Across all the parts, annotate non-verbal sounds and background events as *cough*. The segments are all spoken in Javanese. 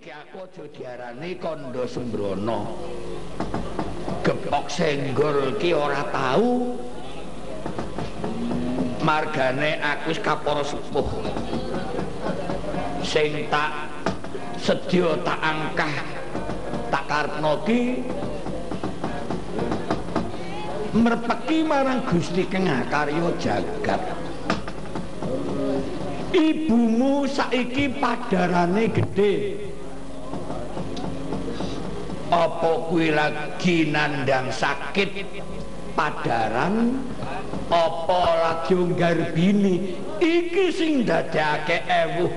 iki aku aja diarani kandha sembrono. Gepok senggol ki ora tau. Margane aku wis kapara sepuh. Sing tak sedya tak angkah tak karepno ki merpeki marang Gusti Kengah karya jagat. Ibumu saiki padarane gedhe apa kuwi lagi nandang sakit? Padaran? Apa lagi nggarbini iki sing dadekake ewuh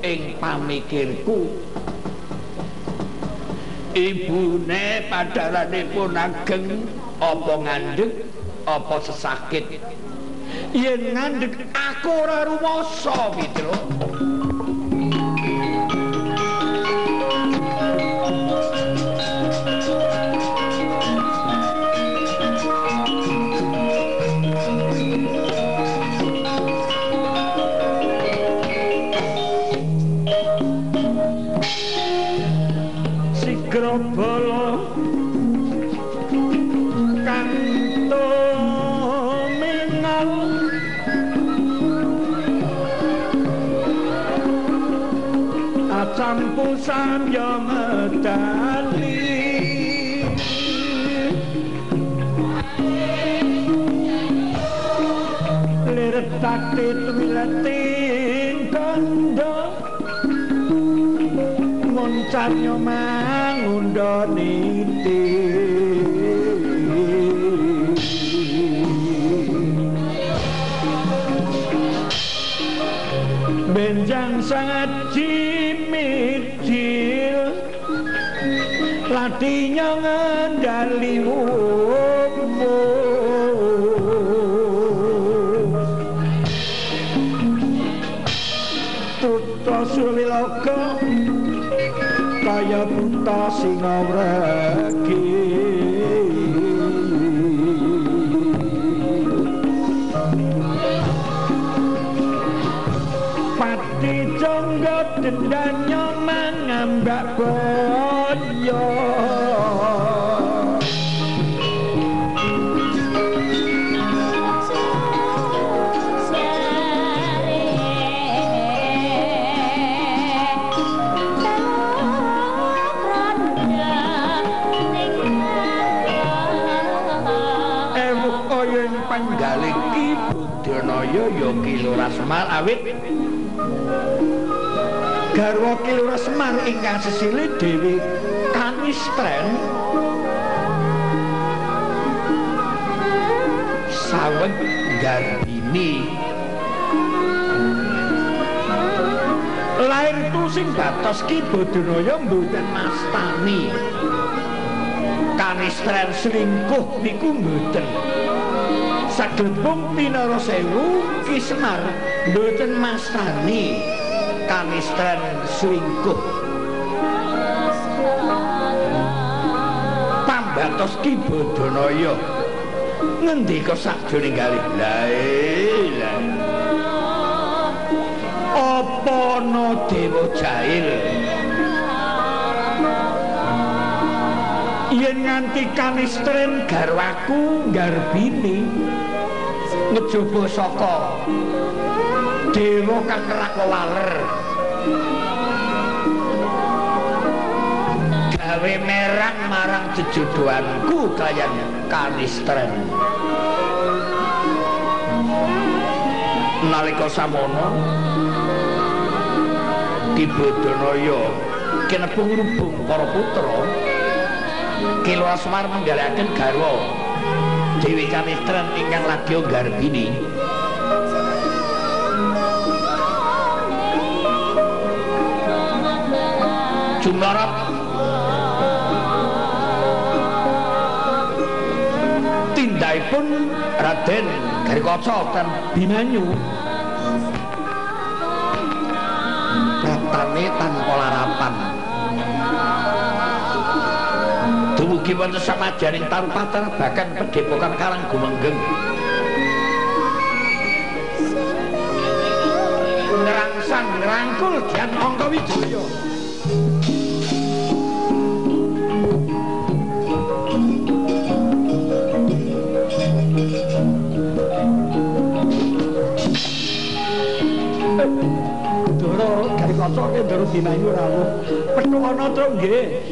ing pamikirku. Ibune padarane pun ageng apa ngandhek apa sesakit? Yen ngandhek aku ora rumasa Fitro moncanyo mangundha niti benjang sangat cimicil latinya ngendali tá sem ngọc lurasmal awit garwa kilura semar ingkang sesili dewi kanistren saweg garbini lahir tu sing batos ki bodroyo mboten mastani. Kanistren selingkuh niku mboten. Saged mung pinara sewu ki semar mboten mastani kanistren selingkuh. Pambatos ki bodonaya ngendika sakjroning kalih? La apa ana dewa jahil yen nganti kanistren garwaku garbini ngejaba saka dewa kang rakwaler gawe merang marang jejodohanku kalian kanistren. Nalika samono Kibodonaya kinepung rubung para putra Kilo Asmar menggalaken garwa. Dewi Kanistren ingkang lagi garbini Tindaipun Raden Garikoco dan Bimanyu Ratane tanpa larapan. Dumugi wonten samajaning tarupatan bahkan pedepokan Karang Gumenggeng Nerangsang ngerangkul Dian Angka Wijaya dinayu rawuh. Petu ana to nggih.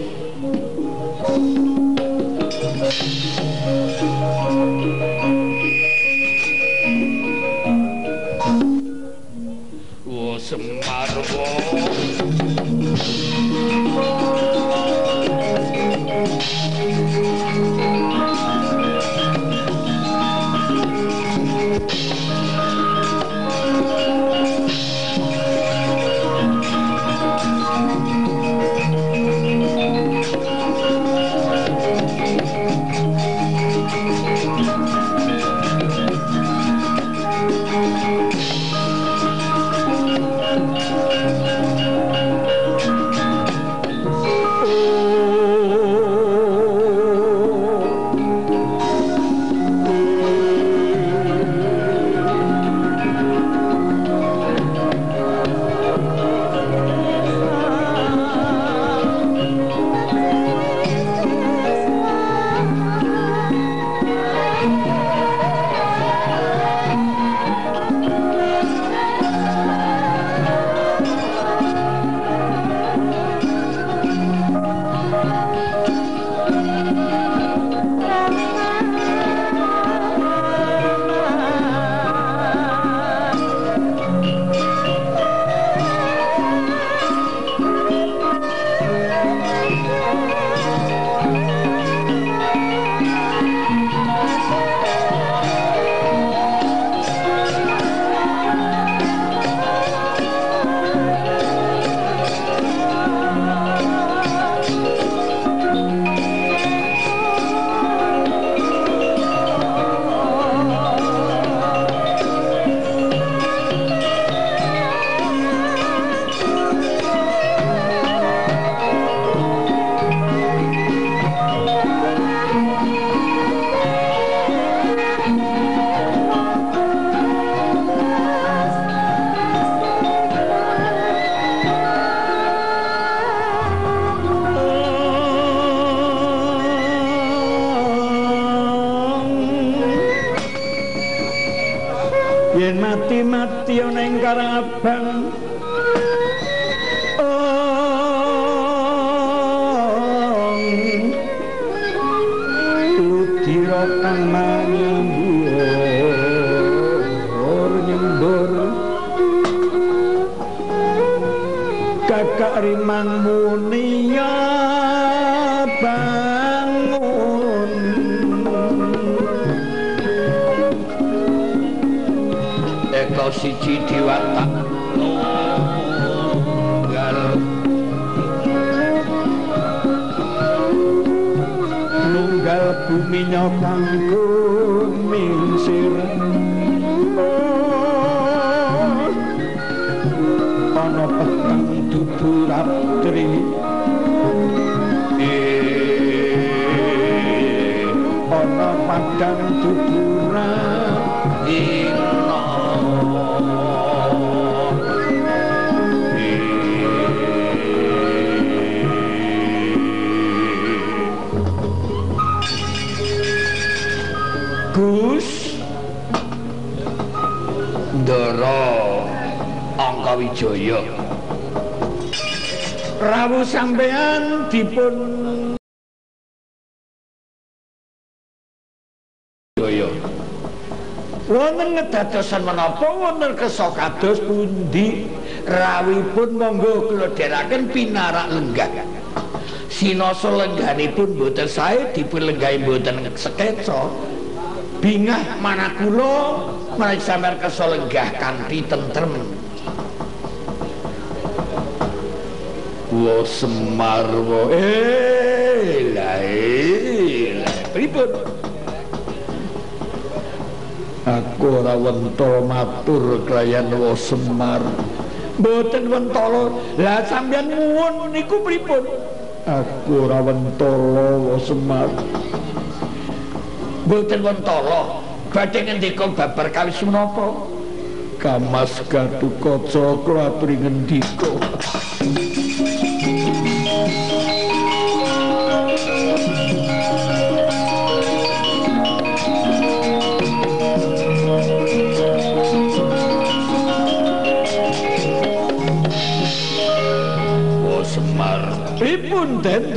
Dadosan menapa wonten kesa kados pundi? Rawipun monggo kula deraken pinarak lenggah. Sinasa lengganipun boten sae dipun lenggahi boten sekeca. Bingah mana kula menawi sampeyan kesa lenggah kanthi tentrem wa semar wa eh la eh pripun aku ora wentol matur klayan wa semar. Mboten wentol lah sampeyan muwun niku pripun? Aku ora wentol wa semar. Mboten wentol badhe ngendika babar kawis menapa? Kamas gatukaca kula aturi ngendika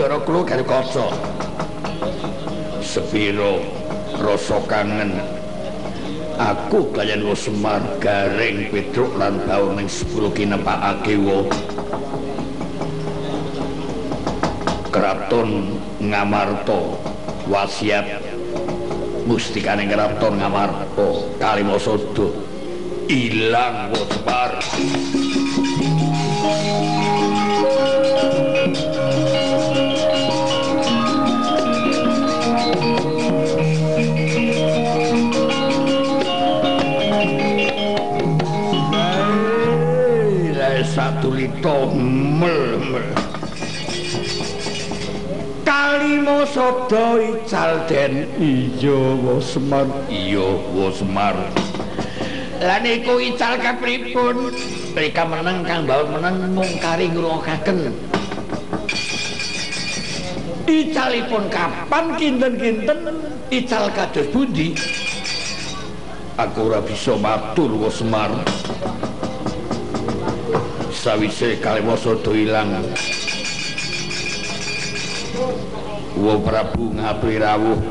ndara kula karo kasa sepiro rasa kangen. Aku kalian wo semar garing petruk lan bau ning sepuluh kinepakake wo keraton ngamarto wasiat mustikane keraton ngamarto kalimosodo ilang wo semar satu lito mel mel. Kalimo sodo ical den iya wo semar. Iya wo semar. Lan iku ical kapripun? Mereka menang kang bawa menang mungkari ngrungokaken. Icalipun kapan kinten-kinten? Ical kados bundi aku ora bisa matur wo semar sawise kaliwosa do ilang Wa Prabu ngapri rawuh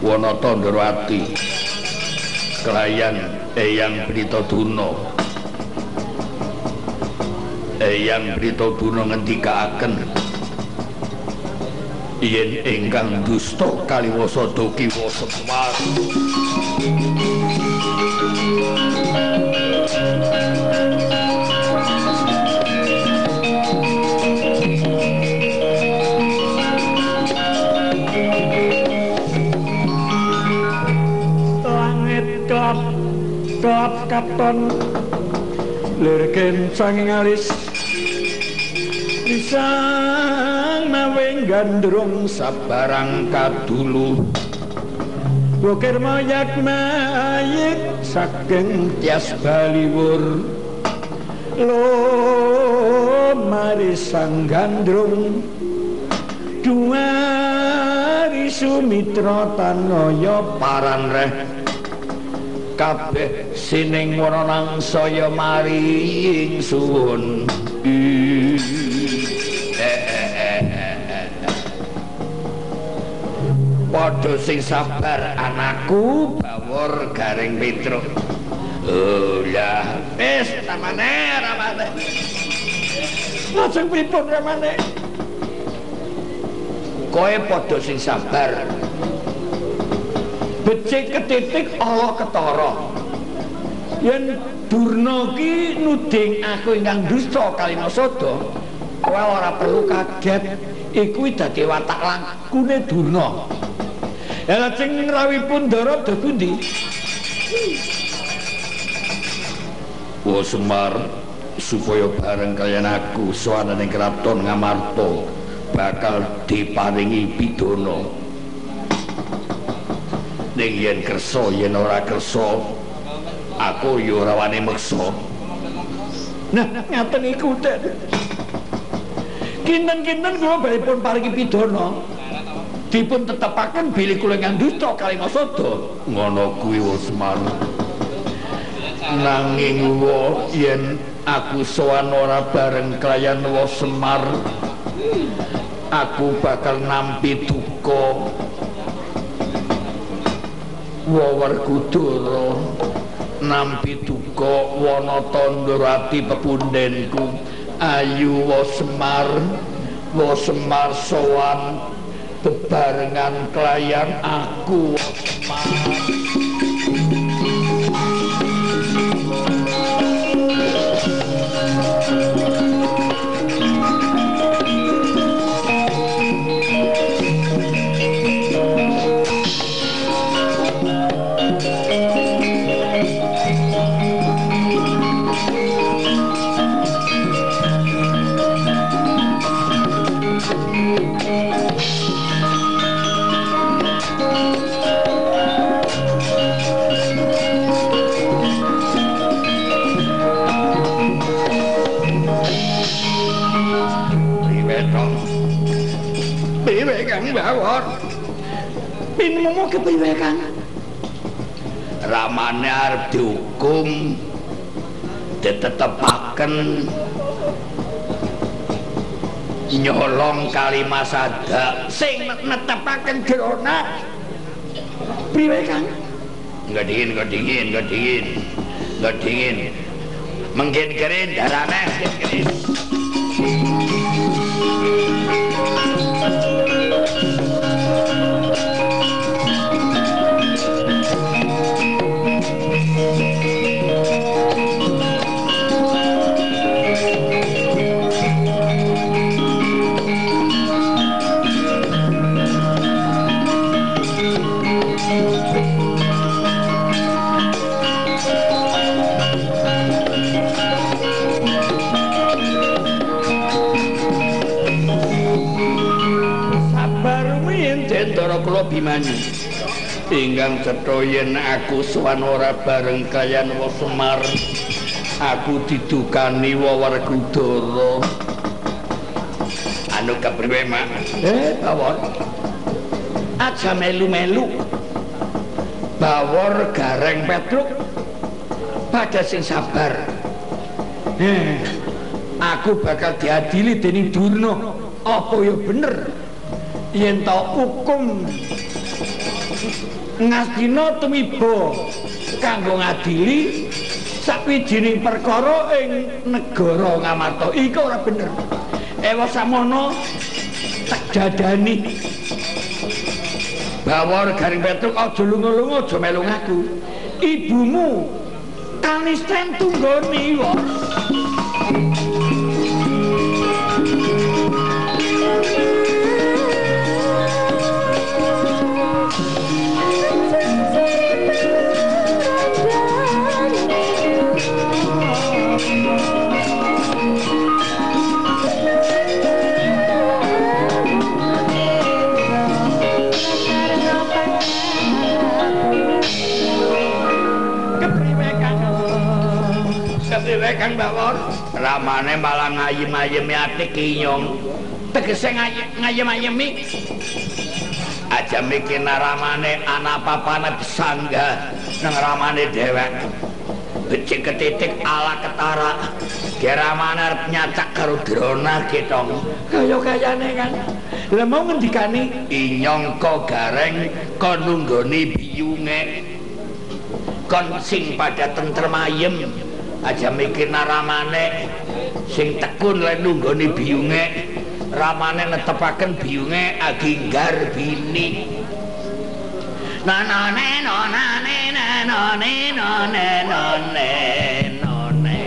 Wanata Ndrawati kelayan Eyang Britaduna Eyang Britaduna ngendikaaken. Yen ingkang dusta kaliwosa do kiwa semar Kap katon lirken sanging alis Pisang mawe gandrung sabarang kadulu. Bukir mayak mayit saking tias baliwur. Lo mari sang gandrung. Duari sumitra tanoyo paran kabeh sining wana nang saya maring suwun. Padha sing sabar anakku bawur garing petruk oh ya wis tamane ramane. Lajeng pripun ramane. Kowe padha sing sabar. Becik ketitik Allah ketara yen durna ki nuding aku ingkang dusta kalimasada kowe ora perlu kaget iku dadi watak langkune durna. Ya lajeng rawipun ndara debundi Wa Semar supaya bareng kalian aku sowan ning kraton Ngamarta bakal diparingi pidana. Ning yen kersa yen ora kersa aku yo ora wani meksa. Nah ngaten iku den kinten-kinten kula balipun paringi pidana. Dipun tetepaken bilih kula ingkang dusta kalingasada ngono kuwi Usman nanging wa yen aku sowan ora bareng kelayan wa Semar aku bakal nampi duka. Wawarkudara nampi duka wanata ndurati pepundhenku. Ayu wa semar wa semar sowan bebarengan kelayan aku wa Piwe kang bawor? Pinmu kepiwe kang? Ramane arep dihukum. Ditetepaken nyolong kalimasada sing netepaken drona priwe kang. Enggak dingin enggak dingin enggak dingin. Enggak dingin. Mungkin keren darane keren Abimanyu ingkang cetha yen aku sowan ora bareng kayan Semar aku didukani Wawargudara anu kepriwe mak? Eh bawor. Aja melu-melu. Bawor gareng petruk. Pada sing sabar. Eh aku bakal diadili dening Durna. Apa ya bener? Yen ta hukum ngastina tumiba kanggo ngadili sawijining perkara ing negara Ngamarta. Iku ora bener. Ewa samono tak dadani. Bawor garing petruk aja lunga-lunga aja melu ngaku. Ibumu kanisten tunggoni wong ramane malah ngayem-ayemi ati kinyong. Tegese ngayem-ayemi. Aja mikir ramane ana papane besangga nang ramane dhewek. Becik ketitik ala ketara. Geramane arep nyacak karo drona ketong kaya-kayane kan. Lha mau ngendikani? Inyong ko gareng kon nunggoni biyunge. Kon sing pada tentrem ayem aja mikir naramane sing tekun lan nunggoni biyunge. Ramane netepaken biyunge aginggar bini. Nanane nanane nanane nanane nanane nanane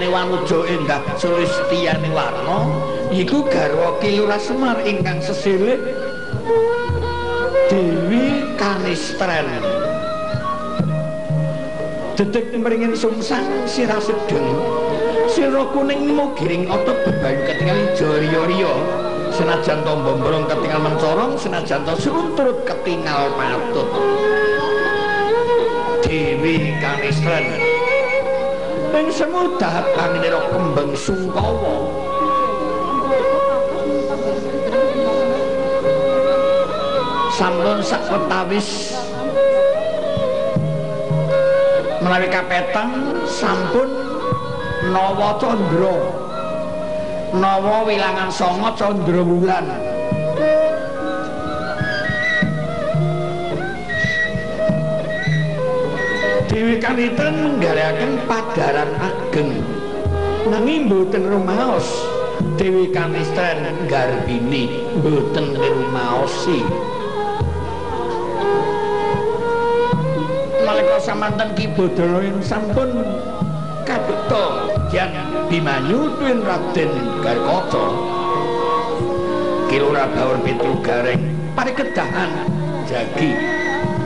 sorot cahyane wanuja endah sulistiyane warna iku garwa Kilura Semar ingkang sesilih Dewi Kanistren Detik meringin sungsang sirah sedeng. Sira kuning mugiring otot bebayu ketingal joriyo-riyo. Senajan to bombrong ketingal mencorong senajan to surunturut ketingal patut. Dewi Kanistren ing semudah panginira kembang sungkawa. Sampun sakwetawis menawi kapetang sampun nawa candra. Nawa wilangan songo candra wulan Dewi Kaniten menggalakan padaran ageng. Nanging mboten rumaos. Dewi Kanisten garbini mboten rumaosi. Nalika samanten Ki Badala sampun kabekta jan Bimanyu tuwin Raden Garkata Kilura Bawur Petru Gareng parikedahan jagi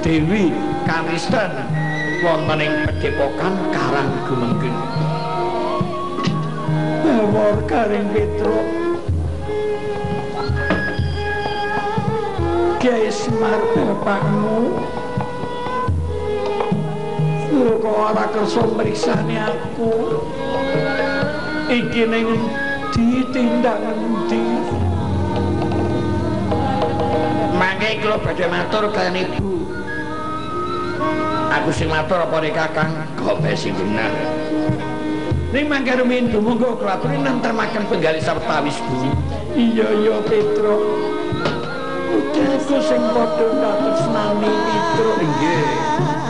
Dewi Kanisten wonten ing Padepokan Karang Gumengking. Bawor Karing Petruk. Kyai Semar bapakmu. Kok ora kersa mriksani aku. Iki ning ditindak endi? Mangke kula badhe matur kalian ibu. Aku sing matur apa nek kakang? Kok besi bener. Ning mangke rumin dumunggo klaturi nantremaken penggali sawetawis bu iya iya Petro putriku sing padha Petro nggih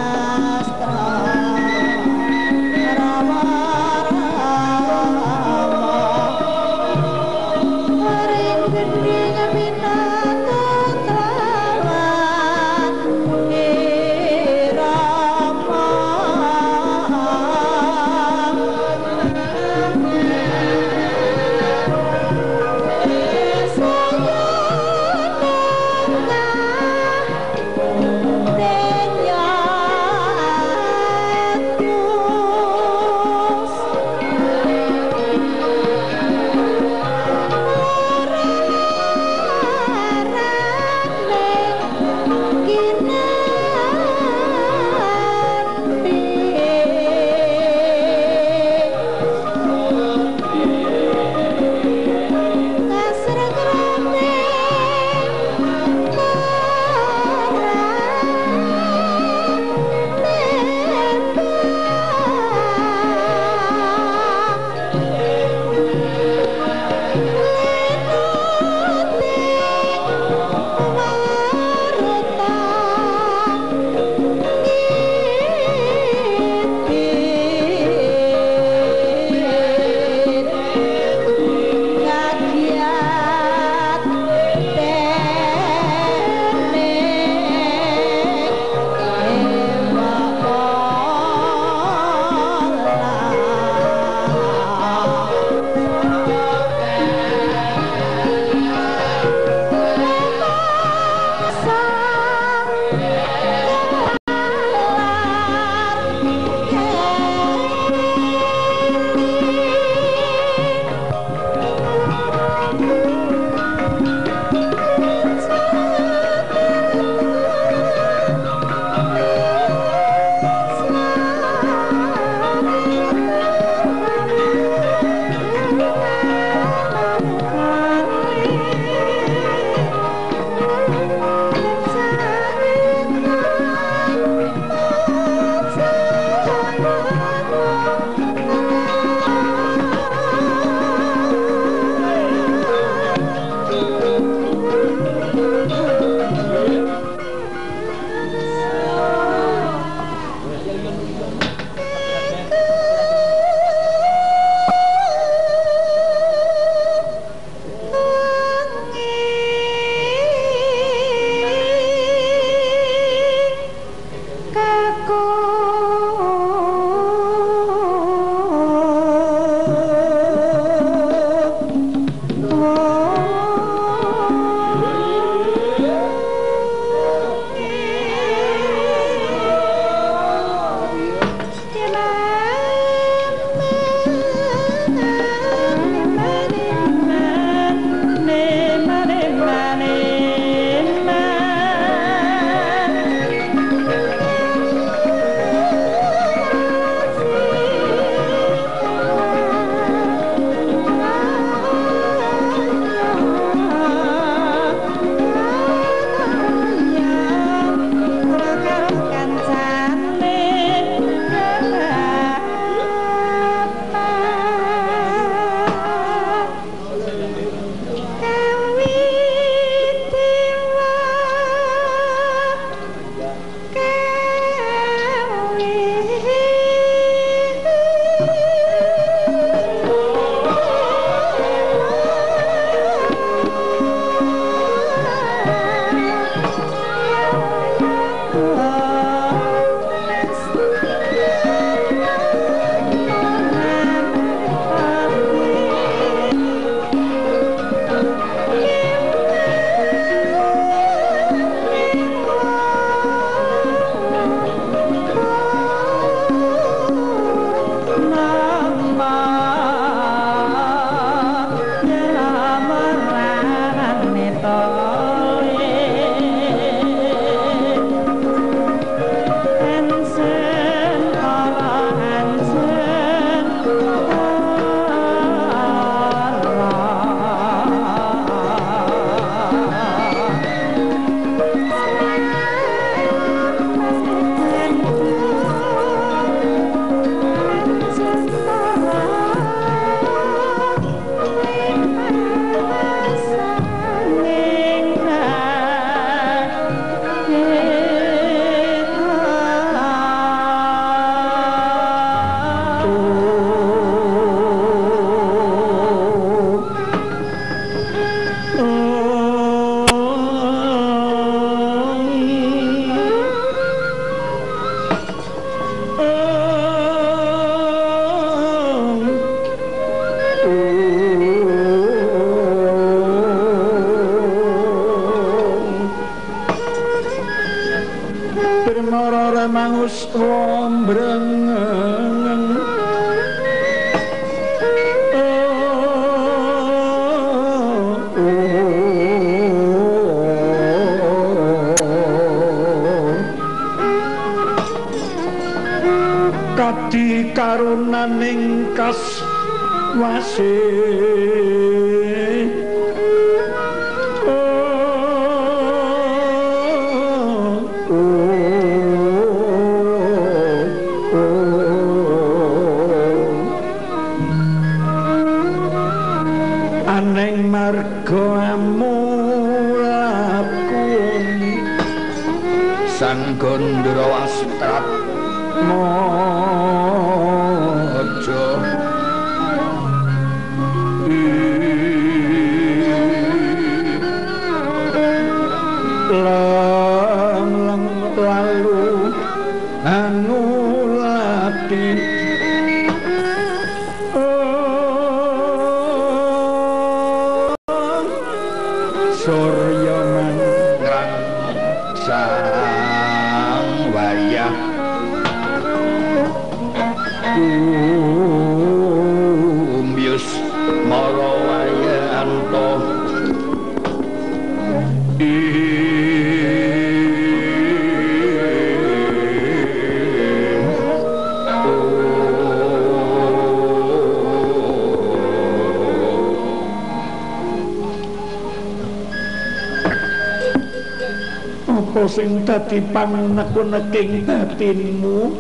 sing dadi pangunek-uneking batinmu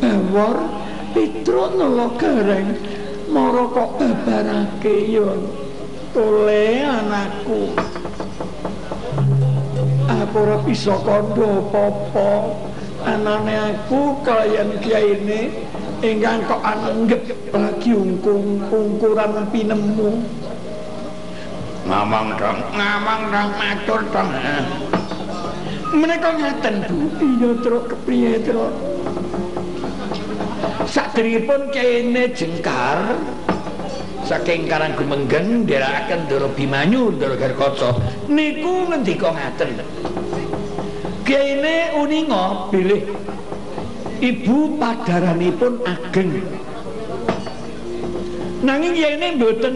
bawor pitruk nolo gareng mara kok babarake yo tole anakku. Aku ora bisa kandha apa anane aku kalian kiai ini ingkang kok anggap lagi ungkung ungkuran pinemu. Ngamang dong ngamang dong matur dong menika ngaten Bu. Iya truk kepriye truk sadèrèngipun kene jengkar saking karang gumenggen nderekaken Ndara Bimanyu Ndara Garkaca niku ngendika ngaten. Kene uninga bilih ibu padaranipun ageng. Nanging kene mboten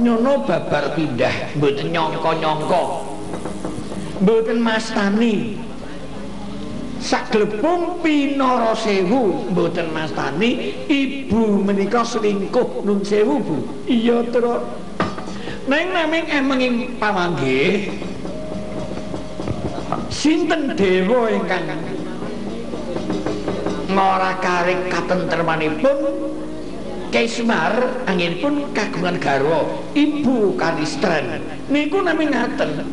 nyono babar pindah mboten nyangka-nyangka. Mboten mastani saklepung pinara sewu mboten mastani ibu menika selingkuh nun sewu Bu. Iya terus neng naming emenging pamanggih sinten dewa ingkang ngorakaring katentermanipun Kyai Semar angin pun kagungan garwa ibu kanistren. Niku naming ngaten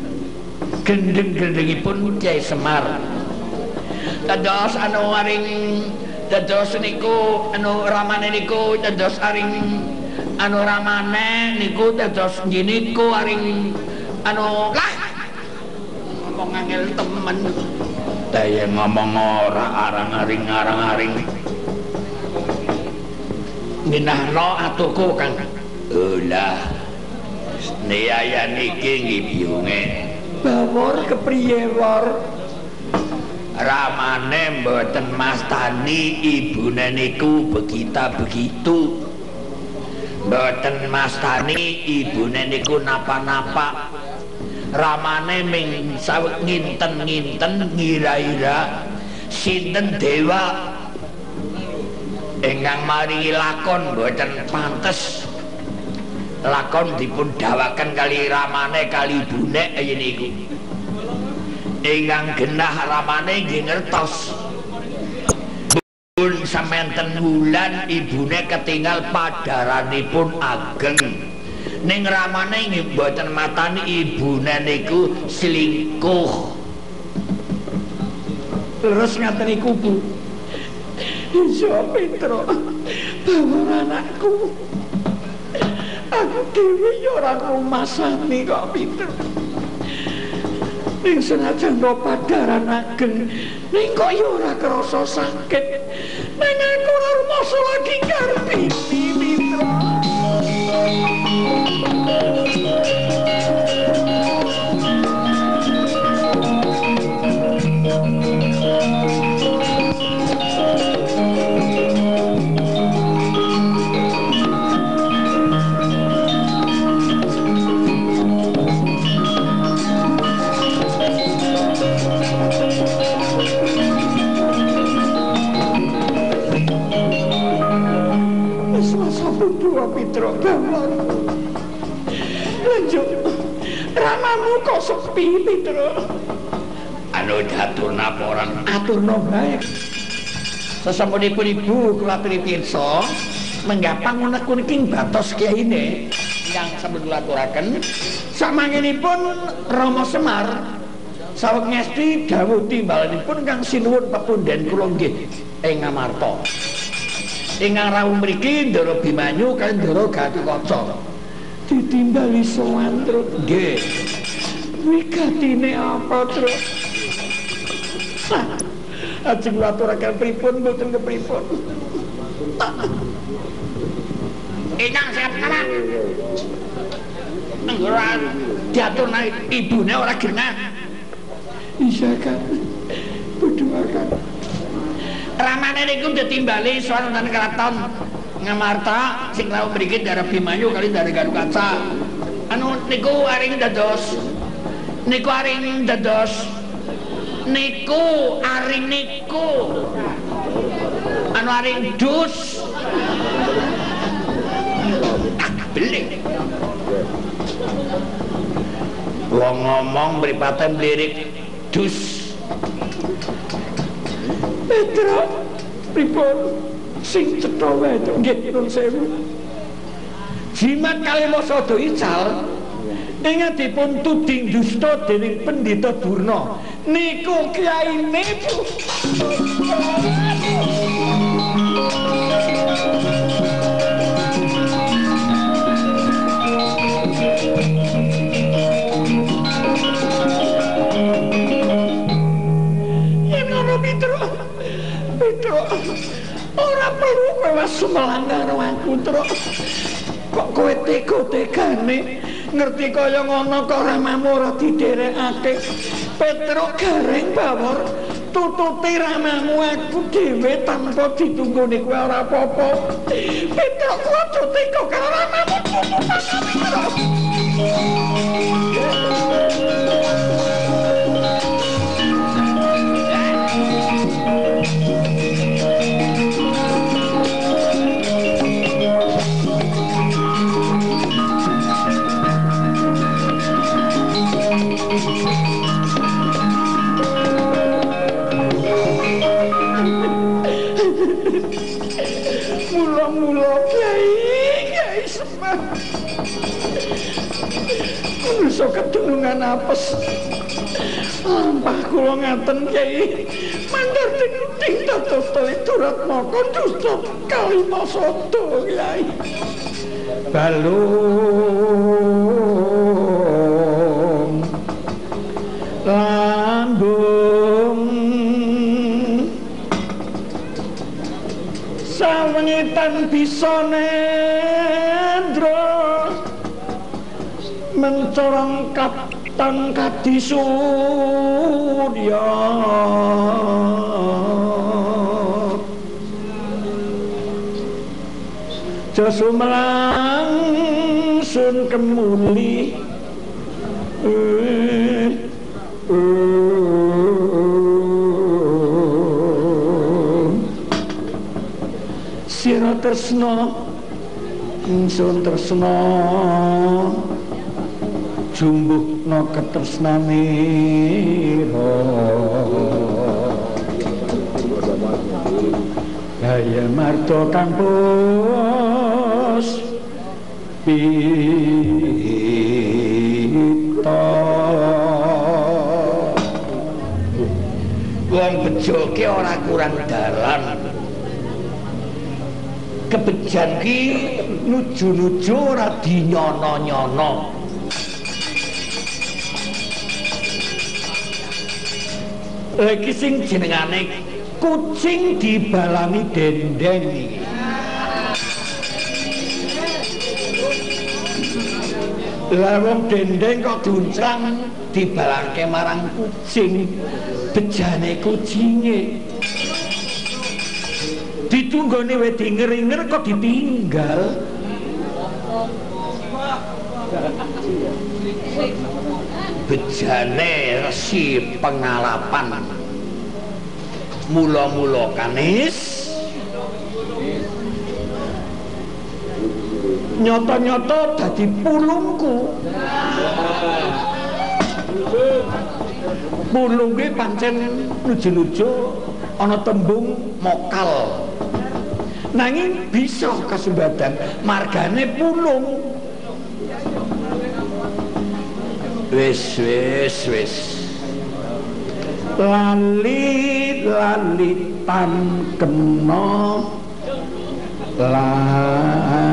gendeng-gendengipun Kyai Semar. Dados anu aring dados niku anu ramane niku dados aring anu ramane niku dados niku aring anu lah! Ngomong angel temen. Daya ngomong ora arang-aring arang-aring minahno atuku kang. Ulah niaya niki ngibiyunge bawor kepriye wor ramane mboten mastani ibune niku begita begitu mboten mastani ibune niku napa-napa ramane ming sawet nginten-nginten ngira-ira sinten dewa? Ingkang maringi lakon mboten pantes. Lakon dipun dawakan kali ramane kali bunek yen iku ingkang genah ramane nggih ngertos. Pun samenten wulan ibune ketinggal padaranipun ageng. Ning ramane nggih mboten matani ibune niku selingkuh. Terus ngaten iku Bu? Iya Petro Bawor anakku. Aku dewi ya ora ngrumasani kok pinter ning senajan ro padaran ageng ning kok ya ora krasa sakit? Ning aku ora rumasa lagi ngarep pinter lanjut sepi Petro anu datur naporan aturno baik sesampunipun ibu kula pirsa menggapang menaku niki batos kiai ini? Yang sambil dilaturaken samanginipun Rama Semar saweg ngesti dawuh timbalanipun kang sinuwun pepunden kula nggih ing Ngamarta ingkang rawuh mriki Ndara Bimanyu kan Ndara Gatikaca ditimbali sowan truk nggih wigatine apa truk ajeng laturaken pripun mboten kepripun Inang siap kalah. Ora diatur naik ibune ora genah. Iya kan. Berdua kan. Ramane niku ditimbali soal nonton keraton Ngamarta sing rawuh mriki darah Bimayu kali darah Garu. Anu niku aring dados niku aring dados. Niku aring niku. Anu aring dus. Belik wong ngomong mripate mlirik dus. Petro pripun? Sing cetha wae nggih nun sewu. Jimat kali masada ical ingat dipun tuding dusta dening pendeta Burna niku kiai niku ora perlu kowe sumelang karo aku tro kok kowe teko-tekane ngerti kaya ngono kok ramamu ora diderekake. Petro gareng bawor tututi ramamu aku dhewe tanpa ditunggone kowe ora apa-apa. Petro kudu teko karo ramamu tututi ketulungan apes. Lampah kula ngaten kiai. Mandar ting dados turat moko dusta kalima soto kiai. Balung lambung sawengitan bisa nendra mencorong kaptan kadi surya Jasu melang sun kemuli. Sira tresna ingsun tresna jumbuhna ketresnanira Gaya marto kampus pita Wong bejo ki ora kurang dalan. Kebejan ki nuju-nuju ora dinyono-nyono. Lagi sing jenengane kucing dibalani dendeng iki. Lah wong dendeng kok duncang dibalangke marang kucing. Bejane kucinge. Ditunggone wedi ngeringer kok ditinggal. Bejane resi pengalapan. Mula-mula kanis Nyata-nyata dadi pulungku. Pulunge pancen lucu-lucu ana tembung mokal. Nanging bisa kasumbadan margane pulung. Wis wis wis. Lali lali tan kena. Lali.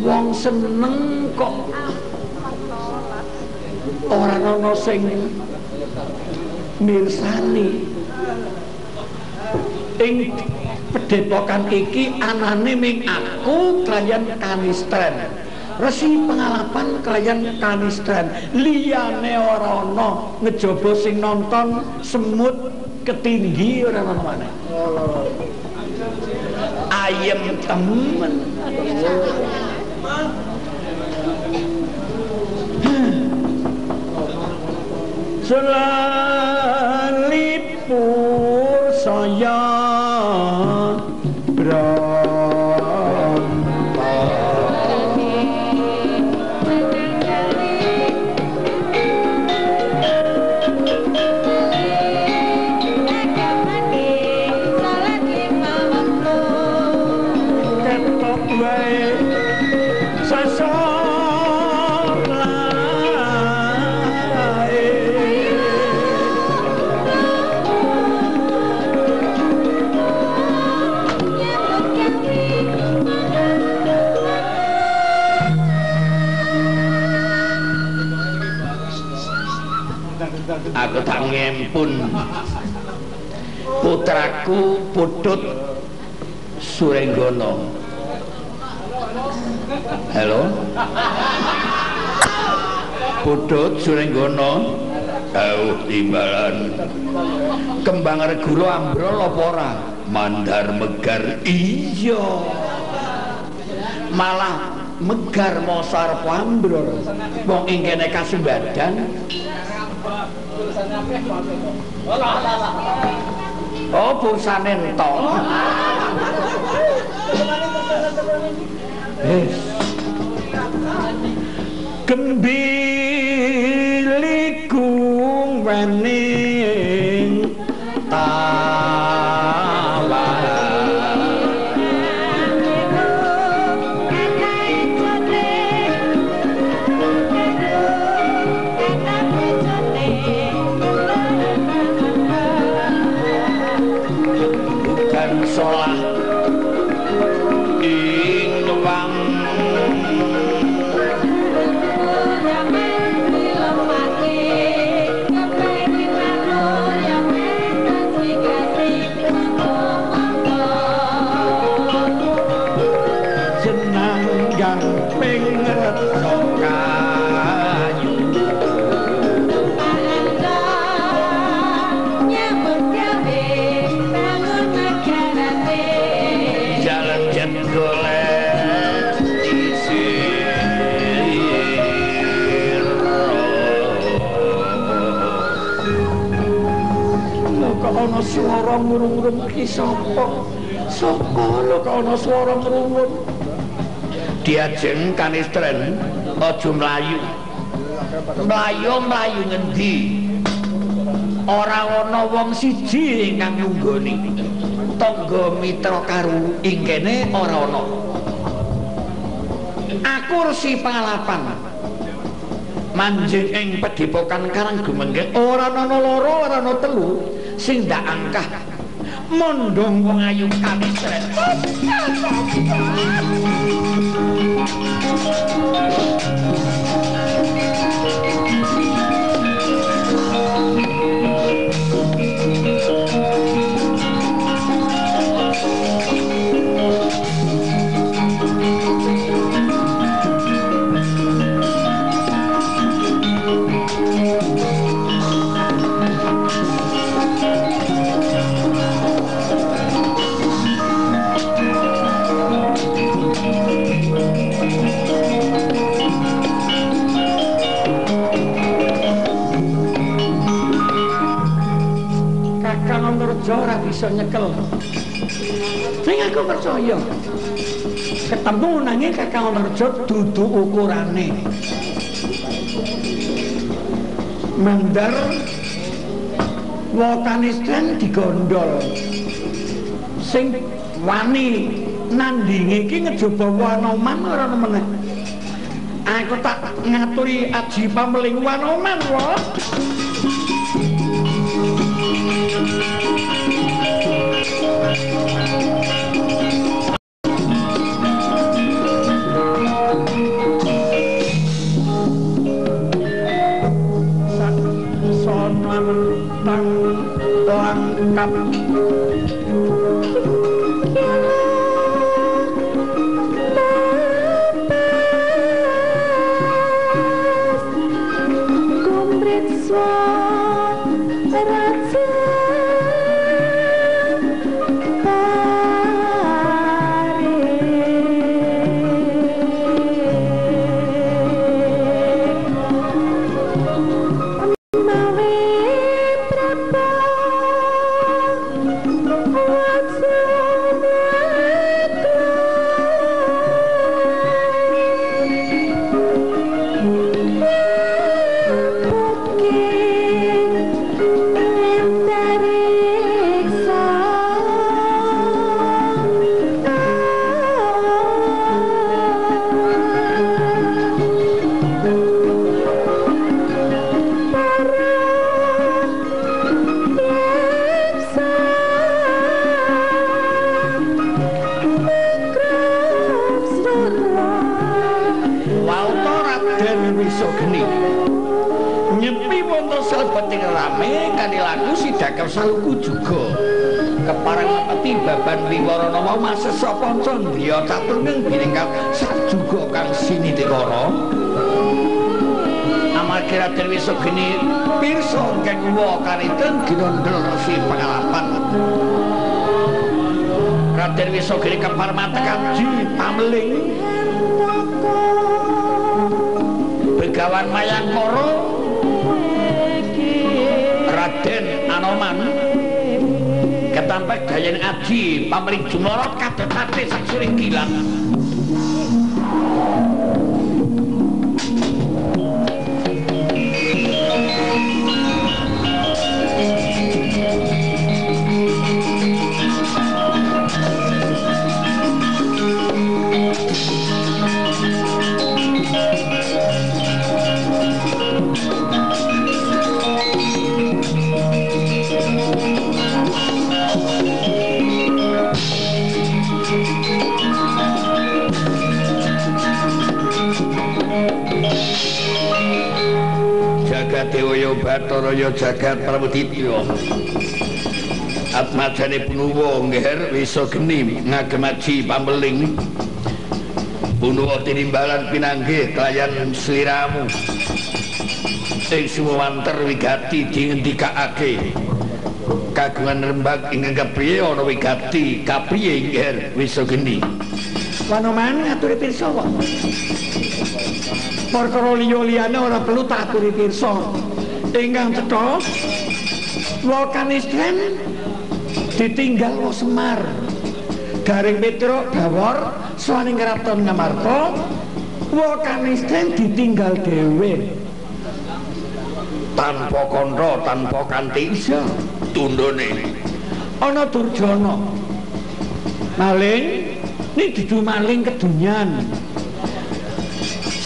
Wong seneng ora ana sing mirsani. Ing pedepokan iki anane ming aku kalian kanistren. Resi pengalaman kalian kanistren. Liyane ora ana ngejaba sing nonton semut ketinggi ora ana mana ayem temen 升啦 tak ngempun. Putraku putut Surenggono halo? Putut Surenggono jauh timbalan. Kembang reguro ambrol apa mandar megar. Iya. Malah megar mosar pambrol wong ing kene kasumbadan Oh, pulsane entok. Wis. Gembiliku wening swara murung-murung iki sapa? Sapa lho kok ana swara murung Diajeng kanistren aja mlayu. Mlayu mlayu ngendi? Ora ana wong siji ingkang nunggoni. Tangga mitra karo ing kene ora ana. Aku resi pangalapan. Manjing ing pedipokan Karang Gumengge ora ana loro ora ana telu. sing dak angkah mondong wong ayu kami sret Thank you. Iso nyekel. Ning aku percaya. Ketemu nanging Kakang Nerjo dudu ukurane. Mandar Wokanistan digondol. Sing wani nandingi iki ngejaba wanoman ora meneh. Aku tak ngaturi aji pameling wanoman wae. Stormcop. *laughs* saluku juga. Keparang peti baban mau masa sapa candya caturning biningkal sajuga kang sini dikara amargi Raden Wisogeni pirsa kang wa kaniten ginondel resi pengalapan Raden Wisogeni keparmata kanji pameling begawan mayangkara. Raden Anoman ketampek dayan aji pamering jumorot kadetati saksuring gilang Bataraya jagat Pramuditya Atmajane punuwa ngger wisa geni ngagem aji pameling punuwa tinimbalan pinanggih kelayan sliramu. Ing suwanter wigati dingendikake kagungan rembag ing kepriye ana wigati kapriye ngger wisa geni? Wanoman ngaturi pirsa wae Perkara liya-liyane ora perlu tak aturi pirsa ingkang cetha Wokanistren ditinggal wo Semar. Garing Petruk Dawor saning kraton Ngamarta Wokanistren ditinggal dhewe. Tanpa kandha tanpa kanthi isa tundone ana Durjana. Maling ning dudu maling kedunyan.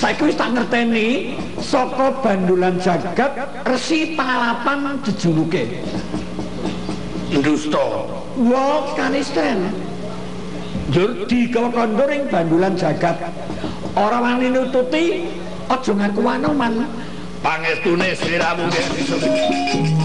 Saiki wis tak ngerteni saka bandulan jagat resi pangalapan jejuluke dusta wa kanisten. Jur di kondor ing bandulan jagat. Ora wani nututi aja ngaku anoman pangestune sliramu sing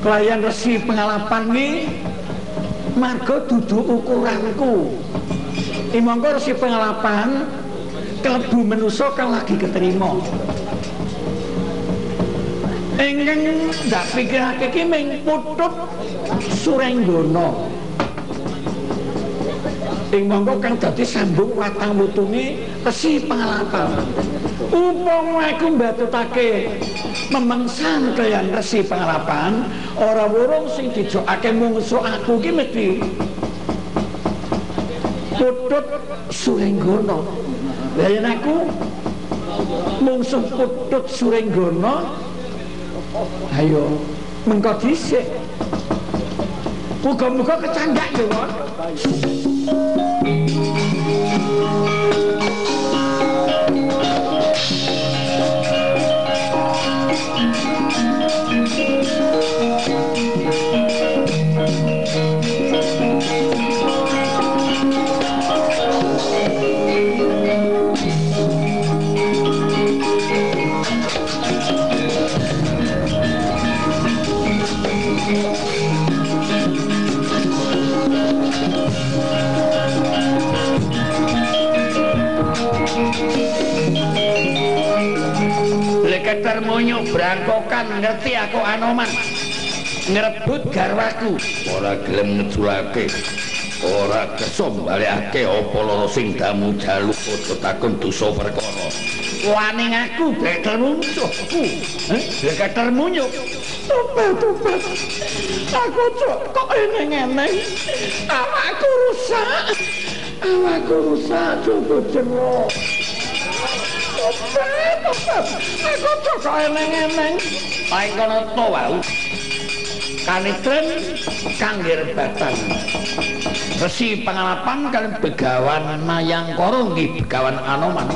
klien resi pengalapan ini marga dudu ukuranku. Imangka resi pengalapan kelebu menuso kang lagi keterima. Ndak pikirake ki ming putut Surenggana. Ing monggo kang dadi sambung watang mutune Resi Pangalapan upama aku mbatutake memengsan kalian Resi Pangalapan ora wurung sing dijokake mungsu aku ki mesti putut Surenggana lha yen aku mungsuh putut Surenggana ayo mengko dhisik. Muga-muga kecangak yo termonyo brangkokan ngerti aku anoman? Ngerebut garwaku. Ora gelem ngejulake ora kesom balekake apa loro sing damu jaluk foto takon dosa perkara. Waning aku bekel muncukku eh bekel munyo tobat tobat aku cok kok eneng-eneng awakku rusak. Awakku rusak coba jeruk Aku cocok eneng-eneng. Paing kono to wau. Kanitren kanggir batang. Resi pengalapan kalian begawan mayang nggih begawan anoman.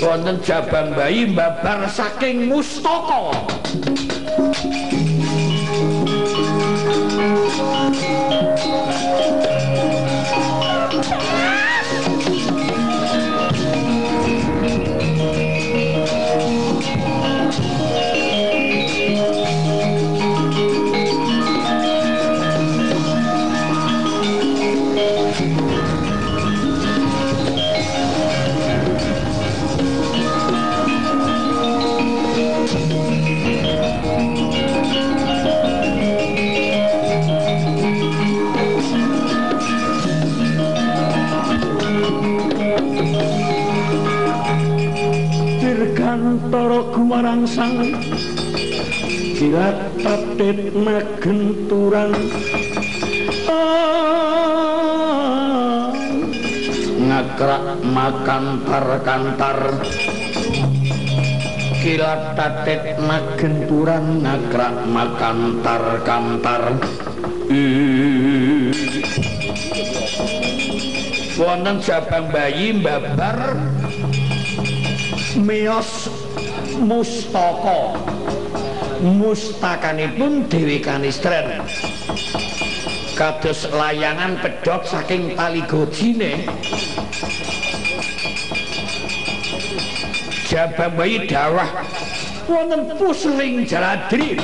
Wonten jabang bayi babar saking mustaka. Marangsang kilat tatit magenturan ah, ngakrak makantar kantar kilat tatit magenturan ngakrak makantar kantar wonten jabang bayi mbabar mios mustaka. Mustakanipun dewi kanistren. Kados layangan pedhot saking tali gojine jabang bayi dawah wonten pusring jaladri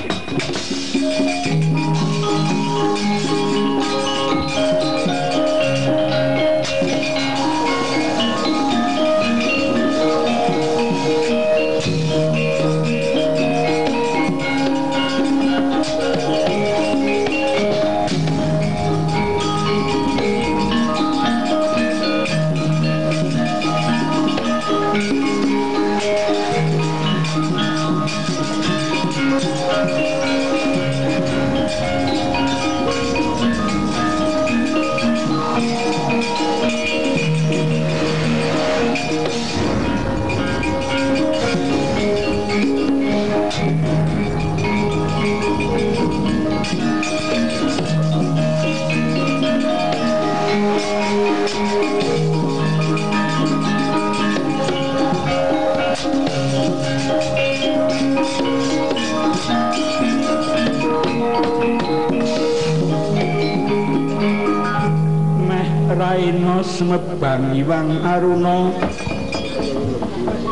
semebang iwang aruna.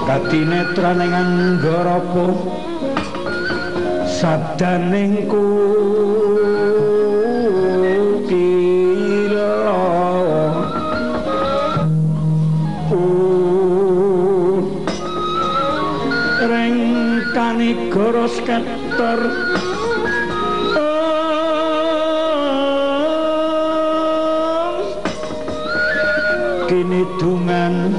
Katinetraning anggarapo sabdaning Reng keker kini dungan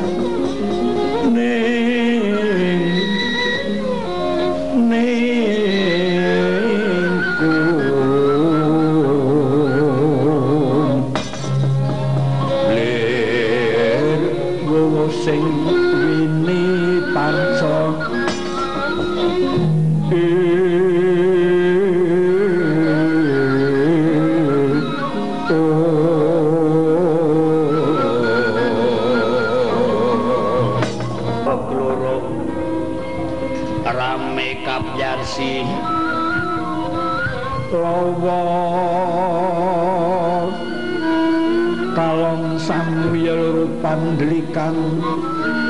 kang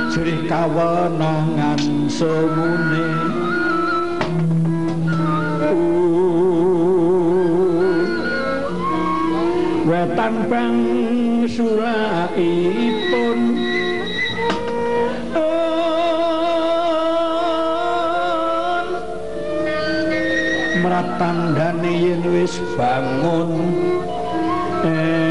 jerih kawenangan semune uh, wetan bang suraipun uh, meratandane yen wis bangun. Eh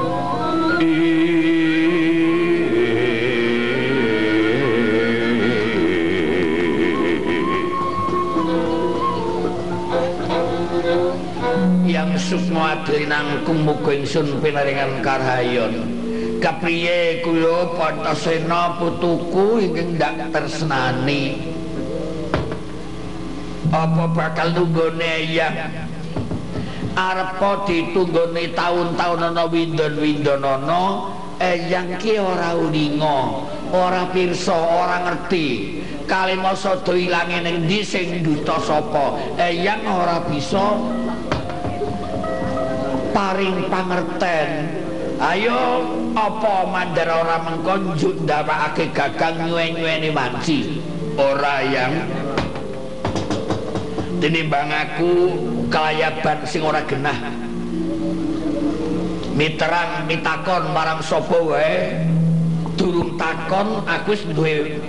sukma adrinang kumuga ingsun pinaringan karhayon kapriye kula pantasena putuku ingkang ndak tresnani. Apa bakal tunggone yang arepa ditunggone taun-taun ana windon-windon ana eyang ki ora ulinga ora pirsa ora ngerti. Kalimasa do ilange ning ndi sing duta sapa? Eyang ora bisa paring pangerten. Ayo apa mandara ora mengko njuk ndawakake gagang nyuwe-nyuweni wanci ora yang. Tinimbang aku kelayaban sing ora genah. Miterang mitakon marang sapa wae durung takon aku wis duwe.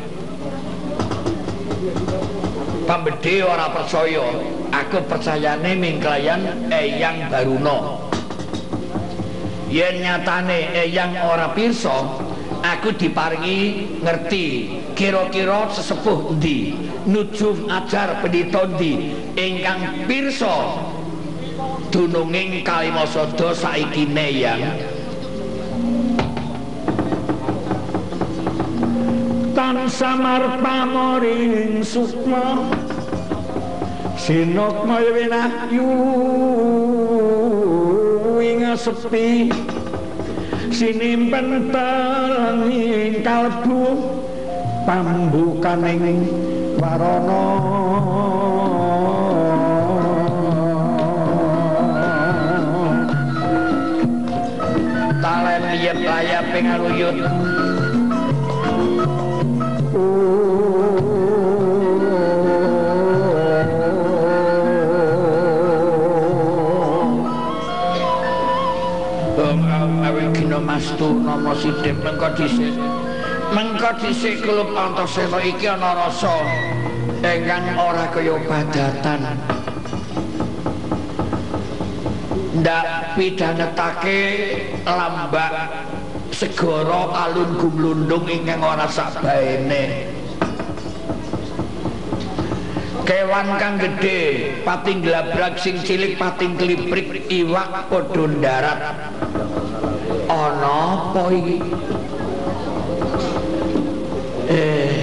Pambedhe ora percaya aku percayane mingklayan eyang baruno yen nyatane eyang ora pirsa aku diparingi ngerti kira-kira sesepuh endi. Nuju ajar pendhita endi? Ingkang pirsa dununging kalimasada saiki eyang tan samar pamoring sukma sinok maywena sepi. Sinimpen ing kalbu pambukaning warana. Talen yen layap ing aluyut nama sithik mengko dhisik. Mengko dhisik klub antasena iki ana rasa ingkang ora kaya padatan ndak pidhanetake lambak segara alun gumlundung ingkang ora sabaene. Kewan kang gedhe pating glabrak sing cilik pating kliprik iwak padha darat ana apa iki? Eh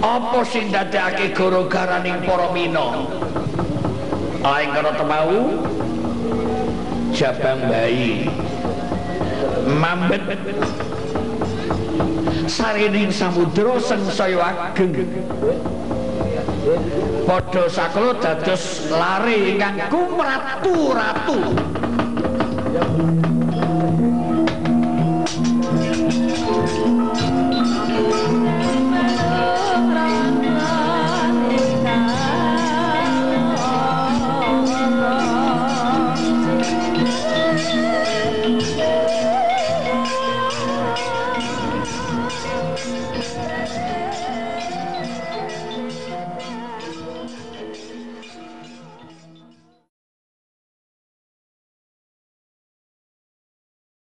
apa sing dadekake gara-gara ning para mina? Aing karo temau jabang bayi. Mambet. Sarining samudra sengsaya ageng. Padha saklo dados lare ingkang kumratu ratu